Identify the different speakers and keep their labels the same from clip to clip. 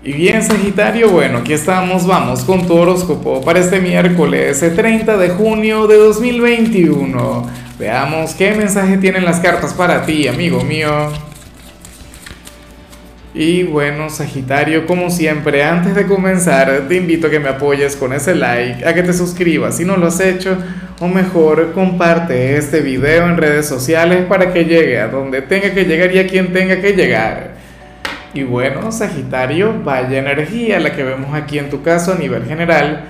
Speaker 1: Y bien, Sagitario, bueno, aquí estamos, vamos con tu horóscopo para este miércoles 30 de junio de 2021. Veamos qué mensaje tienen las cartas para ti, amigo mío. Y bueno, Sagitario, como siempre, antes de comenzar, te invito a que me apoyes con ese like, a que te suscribas si no lo has hecho, o mejor, comparte este video en redes sociales para que llegue a donde tenga que llegar y a quien tenga que llegar. Y bueno, Sagitario, vaya energía la que vemos aquí en tu caso a nivel general.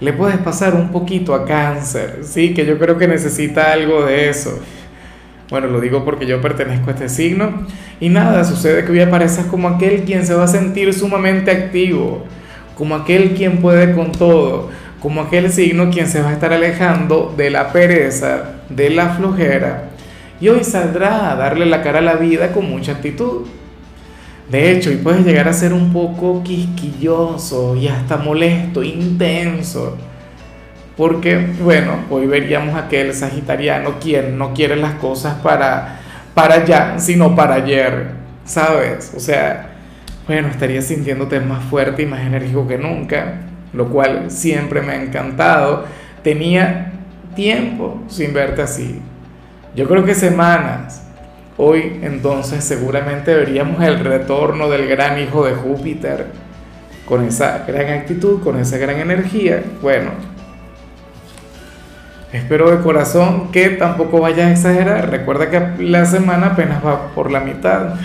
Speaker 1: Le puedes pasar un poquito a cáncer, sí, que yo creo que necesita algo de eso. Bueno, lo digo porque yo pertenezco a este signo. Y nada, sucede que hoy apareces como aquel quien se va a sentir sumamente activo, como aquel quien puede con todo, como aquel signo quien se va a estar alejando de la pereza, de la flojera. Y hoy saldrá a darle la cara a la vida con mucha actitud. De hecho, y puedes llegar a ser un poco quisquilloso y hasta molesto, intenso. Porque, bueno, hoy veríamos aquel sagitariano quien no quiere las cosas para, para allá, sino para ayer, ¿sabes? O sea, bueno, estarías sintiéndote más fuerte y más enérgico que nunca, lo cual siempre me ha encantado. Tenía tiempo sin verte así. Yo creo que semanas, Hoy entonces seguramente veríamos el retorno del gran hijo de Júpiter, con esa gran actitud, con esa gran energía. Bueno, espero de corazón que tampoco vayas a exagerar. Recuerda que la semana apenas va por la mitad.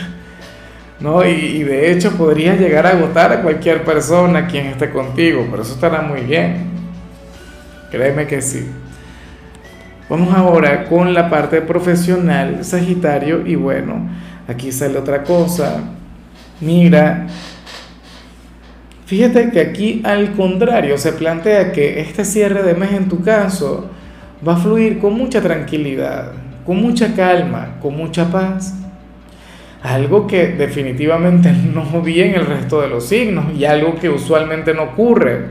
Speaker 1: ¿no? Y, de hecho podría llegar a agotar a cualquier persona quien esté contigo, pero eso estará muy bien. Créeme que sí. Vamos ahora con la parte profesional, Sagitario, y bueno, aquí sale otra cosa. Mira, fíjate que aquí al contrario se plantea que este cierre de mes en tu caso va a fluir con mucha tranquilidad, con mucha calma, con mucha paz. Algo que definitivamente no vi en el resto de los signos y algo que usualmente no ocurre.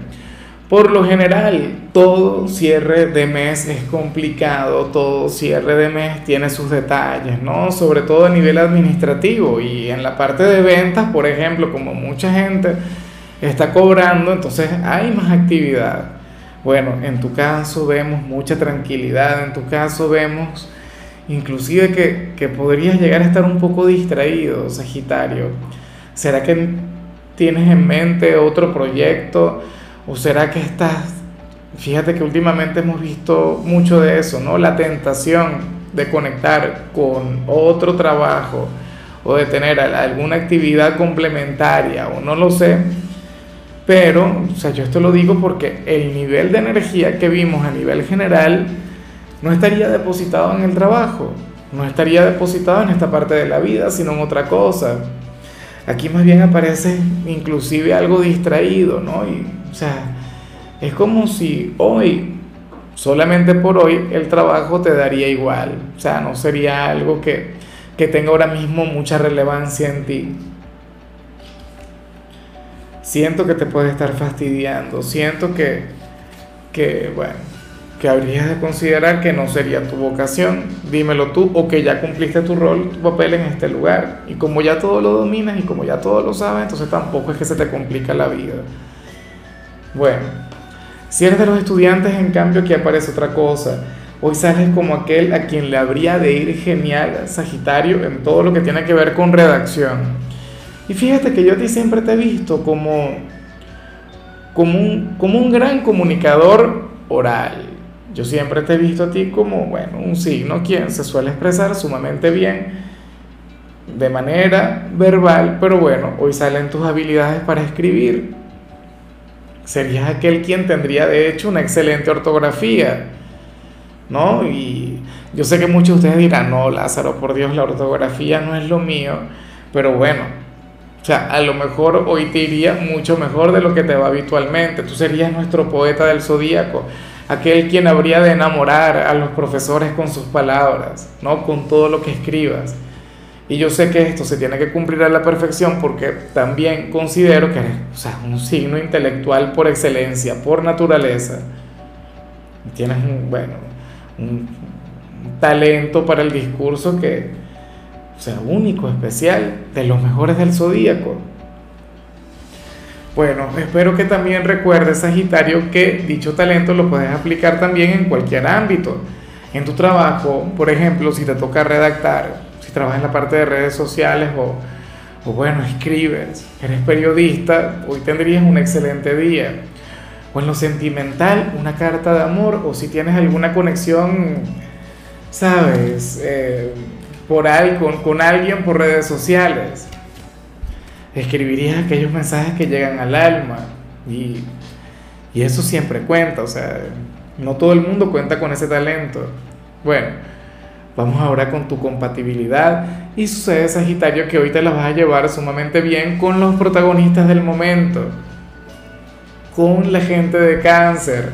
Speaker 1: Por lo general, todo cierre de mes es complicado, todo cierre de mes tiene sus detalles, ¿no? Sobre todo a nivel administrativo y en la parte de ventas, por ejemplo, como mucha gente está cobrando, entonces hay más actividad. Bueno, en tu caso vemos mucha tranquilidad, en tu caso vemos inclusive que, que podrías llegar a estar un poco distraído, Sagitario. ¿Será que tienes en mente otro proyecto? ¿O será que estás, fíjate que últimamente hemos visto mucho de eso, ¿no? La tentación de conectar con otro trabajo o de tener alguna actividad complementaria o no lo sé. Pero, o sea, yo esto lo digo porque el nivel de energía que vimos a nivel general no estaría depositado en el trabajo, no estaría depositado en esta parte de la vida, sino en otra cosa. Aquí más bien aparece inclusive algo distraído, ¿no? Y o sea, es como si hoy, solamente por hoy, el trabajo te daría igual. O sea, no sería algo que, que tenga ahora mismo mucha relevancia en ti. Siento que te puede estar fastidiando, siento que, que, bueno, que habrías de considerar que no sería tu vocación, dímelo tú, o que ya cumpliste tu rol, tu papel en este lugar. Y como ya todo lo dominas y como ya todo lo sabes, entonces tampoco es que se te complica la vida. Bueno, si eres de los estudiantes, en cambio, aquí aparece otra cosa. Hoy sales como aquel a quien le habría de ir genial Sagitario en todo lo que tiene que ver con redacción. Y fíjate que yo a ti siempre te he visto como, como, un, como un gran comunicador oral. Yo siempre te he visto a ti como, bueno, un signo quien se suele expresar sumamente bien de manera verbal, pero bueno, hoy salen tus habilidades para escribir. Serías aquel quien tendría de hecho una excelente ortografía, ¿no? Y yo sé que muchos de ustedes dirán, no, Lázaro, por Dios, la ortografía no es lo mío, pero bueno, o sea, a lo mejor hoy te iría mucho mejor de lo que te va habitualmente, tú serías nuestro poeta del zodíaco, aquel quien habría de enamorar a los profesores con sus palabras, ¿no? Con todo lo que escribas. Y yo sé que esto se tiene que cumplir a la perfección porque también considero que eres o sea, un signo intelectual por excelencia, por naturaleza. Tienes un, bueno, un talento para el discurso que, o sea, único, especial, de los mejores del zodíaco. Bueno, espero que también recuerdes, Sagitario, que dicho talento lo puedes aplicar también en cualquier ámbito. En tu trabajo, por ejemplo, si te toca redactar, si trabajas en la parte de redes sociales o, o bueno, escribes, eres periodista, hoy tendrías un excelente día. O en lo sentimental, una carta de amor, o si tienes alguna conexión, sabes, eh, por con alguien por redes sociales escribirías aquellos mensajes que llegan al alma. Y, y eso siempre cuenta, o sea, no todo el mundo cuenta con ese talento. Bueno, vamos ahora con tu compatibilidad. Y sucede Sagitario que hoy te la vas a llevar sumamente bien con los protagonistas del momento, con la gente de cáncer,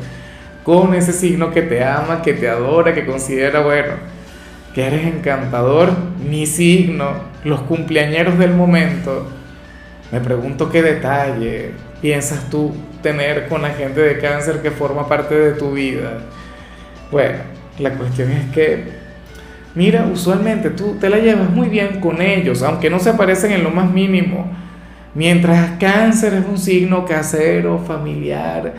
Speaker 1: con ese signo que te ama, que te adora, que considera, bueno, que eres encantador, mi signo, los cumpleañeros del momento me pregunto qué detalle piensas tú tener con la gente de cáncer que forma parte de tu vida. Bueno, la cuestión es que, mira, usualmente tú te la llevas muy bien con ellos, aunque no se aparecen en lo más mínimo. Mientras cáncer es un signo casero, familiar,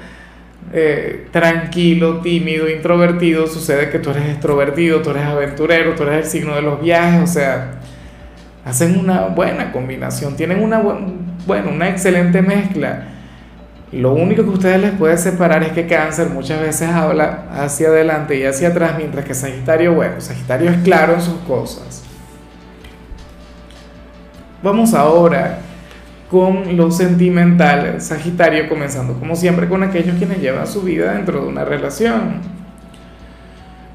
Speaker 1: eh, tranquilo, tímido, introvertido, sucede que tú eres extrovertido, tú eres aventurero, tú eres el signo de los viajes, o sea, hacen una buena combinación, tienen una, bueno, una excelente mezcla. Lo único que ustedes les puede separar es que cáncer muchas veces habla hacia adelante y hacia atrás, mientras que Sagitario, bueno, Sagitario es claro en sus cosas. Vamos ahora con lo sentimental, Sagitario comenzando como siempre con aquellos quienes llevan su vida dentro de una relación.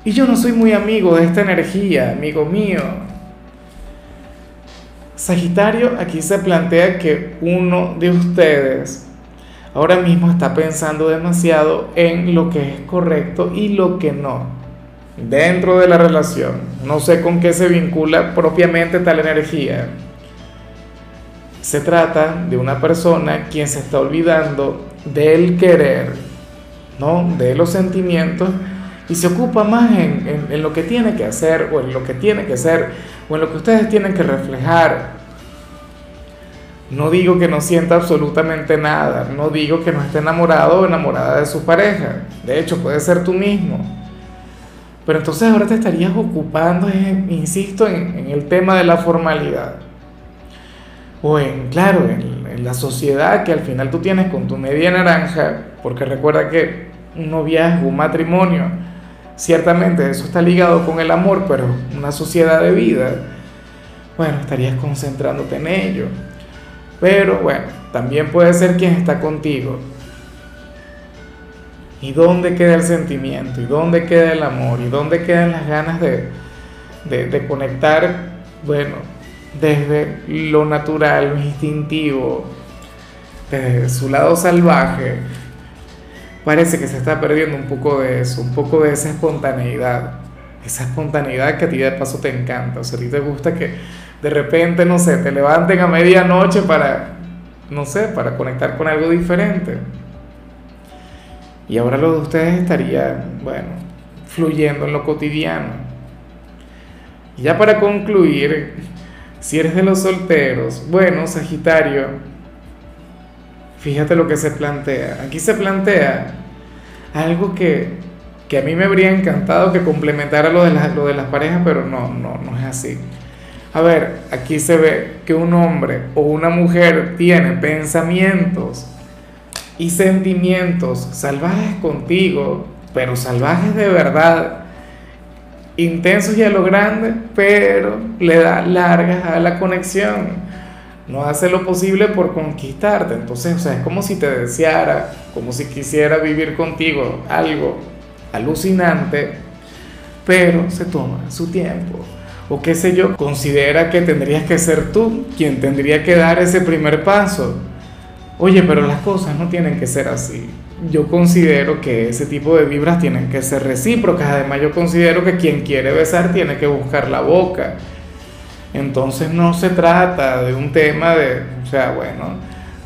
Speaker 1: Y yo no soy muy amigo de esta energía, amigo mío. Sagitario, aquí se plantea que uno de ustedes ahora mismo está pensando demasiado en lo que es correcto y lo que no dentro de la relación. No sé con qué se vincula propiamente tal energía. Se trata de una persona quien se está olvidando del querer, ¿no? de los sentimientos y se ocupa más en, en, lo que tiene que hacer o en lo que tiene que ser o en lo que ustedes tienen que reflejar. No digo que no sienta absolutamente nada, no digo que no esté enamorado o enamorada de su pareja, de hecho puede ser tú mismo. Pero entonces ahora te estarías ocupando, insisto, en, el tema de la formalidad. O en, claro, en, en la sociedad que al final tú tienes con tu media naranja, porque recuerda que un noviazgo, un matrimonio, Ciertamente eso está ligado con el amor, pero una sociedad de vida, bueno, estarías concentrándote en ello. Pero bueno, también puede ser quien está contigo. ¿Y dónde queda el sentimiento? ¿Y dónde queda el amor? ¿Y dónde quedan las ganas de, de, conectar, bueno, desde lo natural, lo instintivo, desde su lado salvaje? Parece que se está perdiendo un poco de eso, un poco de esa espontaneidad, esa espontaneidad que a ti de paso te encanta, o sea, a ti te gusta que de repente, no sé, te levanten a medianoche para, no sé, para conectar con algo diferente. Y ahora lo de ustedes estaría, bueno, fluyendo en lo cotidiano. Y ya para concluir, si eres de los solteros, bueno, Sagitario, fíjate lo que se plantea. Aquí se plantea algo que, que a mí me habría encantado que complementara lo de, lo de las parejas, pero no, no, no es así. A ver, aquí se ve que un hombre o una mujer tiene pensamientos y sentimientos salvajes contigo, pero salvajes de verdad, intensos y a lo grande, pero le da largas a la conexión no hace lo posible por conquistarte. Entonces, o sea, es como si te deseara, como si quisiera vivir contigo algo alucinante, pero se toma su tiempo. O qué sé yo, considera que tendrías que ser tú quien tendría que dar ese primer paso. Oye, pero las cosas no tienen que ser así. Yo considero que ese tipo de vibras tienen que ser recíprocas. Además, yo considero que quien quiere besar tiene que buscar la boca entonces no se trata de un tema de, o sea, bueno,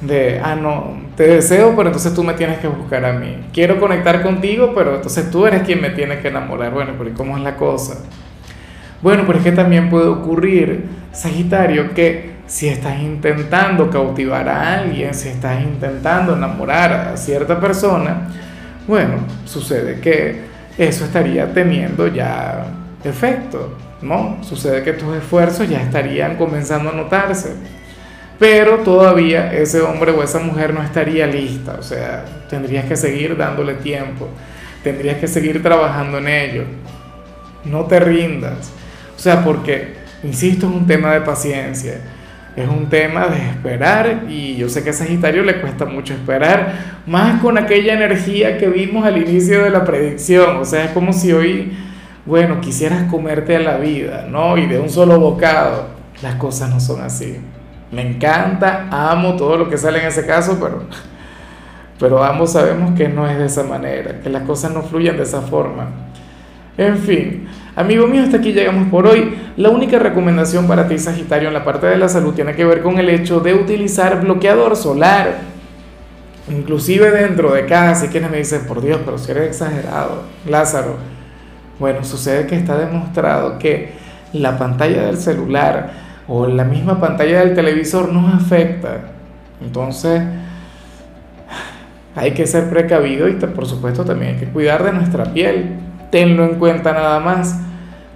Speaker 1: de, ah, no, te deseo, pero entonces tú me tienes que buscar a mí. Quiero conectar contigo, pero entonces tú eres quien me tiene que enamorar. Bueno, pero ¿y cómo es la cosa? Bueno, pero es que también puede ocurrir, Sagitario, que si estás intentando cautivar a alguien, si estás intentando enamorar a cierta persona, bueno, sucede que eso estaría teniendo ya efecto, ¿no? Sucede que tus esfuerzos ya estarían comenzando a notarse, pero todavía ese hombre o esa mujer no estaría lista, o sea, tendrías que seguir dándole tiempo, tendrías que seguir trabajando en ello, no te rindas, o sea, porque, insisto, es un tema de paciencia. Es un tema de esperar y yo sé que a Sagitario le cuesta mucho esperar, más con aquella energía que vimos al inicio de la predicción, o sea, es como si hoy, bueno, quisieras comerte a la vida, ¿no? Y de un solo bocado, las cosas no son así. Me encanta, amo todo lo que sale en ese caso, pero, pero ambos sabemos que no es de esa manera, que las cosas no fluyen de esa forma. En fin, amigo mío, hasta aquí llegamos por hoy. La única recomendación para ti, Sagitario, en la parte de la salud tiene que ver con el hecho de utilizar bloqueador solar. Inclusive dentro de casa, y quienes me dicen, por Dios, pero si eres exagerado, Lázaro. Bueno, sucede que está demostrado que la pantalla del celular o la misma pantalla del televisor nos afecta. Entonces, hay que ser precavido y por supuesto también hay que cuidar de nuestra piel tenlo en cuenta nada más.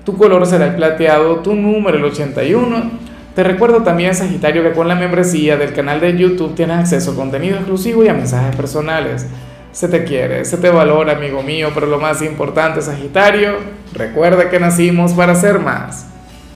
Speaker 1: Tu color será el plateado, tu número el 81. Te recuerdo también, Sagitario, que con la membresía del canal de YouTube tienes acceso a contenido exclusivo y a mensajes personales. Se te quiere, se te valora, amigo mío, pero lo más importante, Sagitario, recuerda que nacimos para ser más.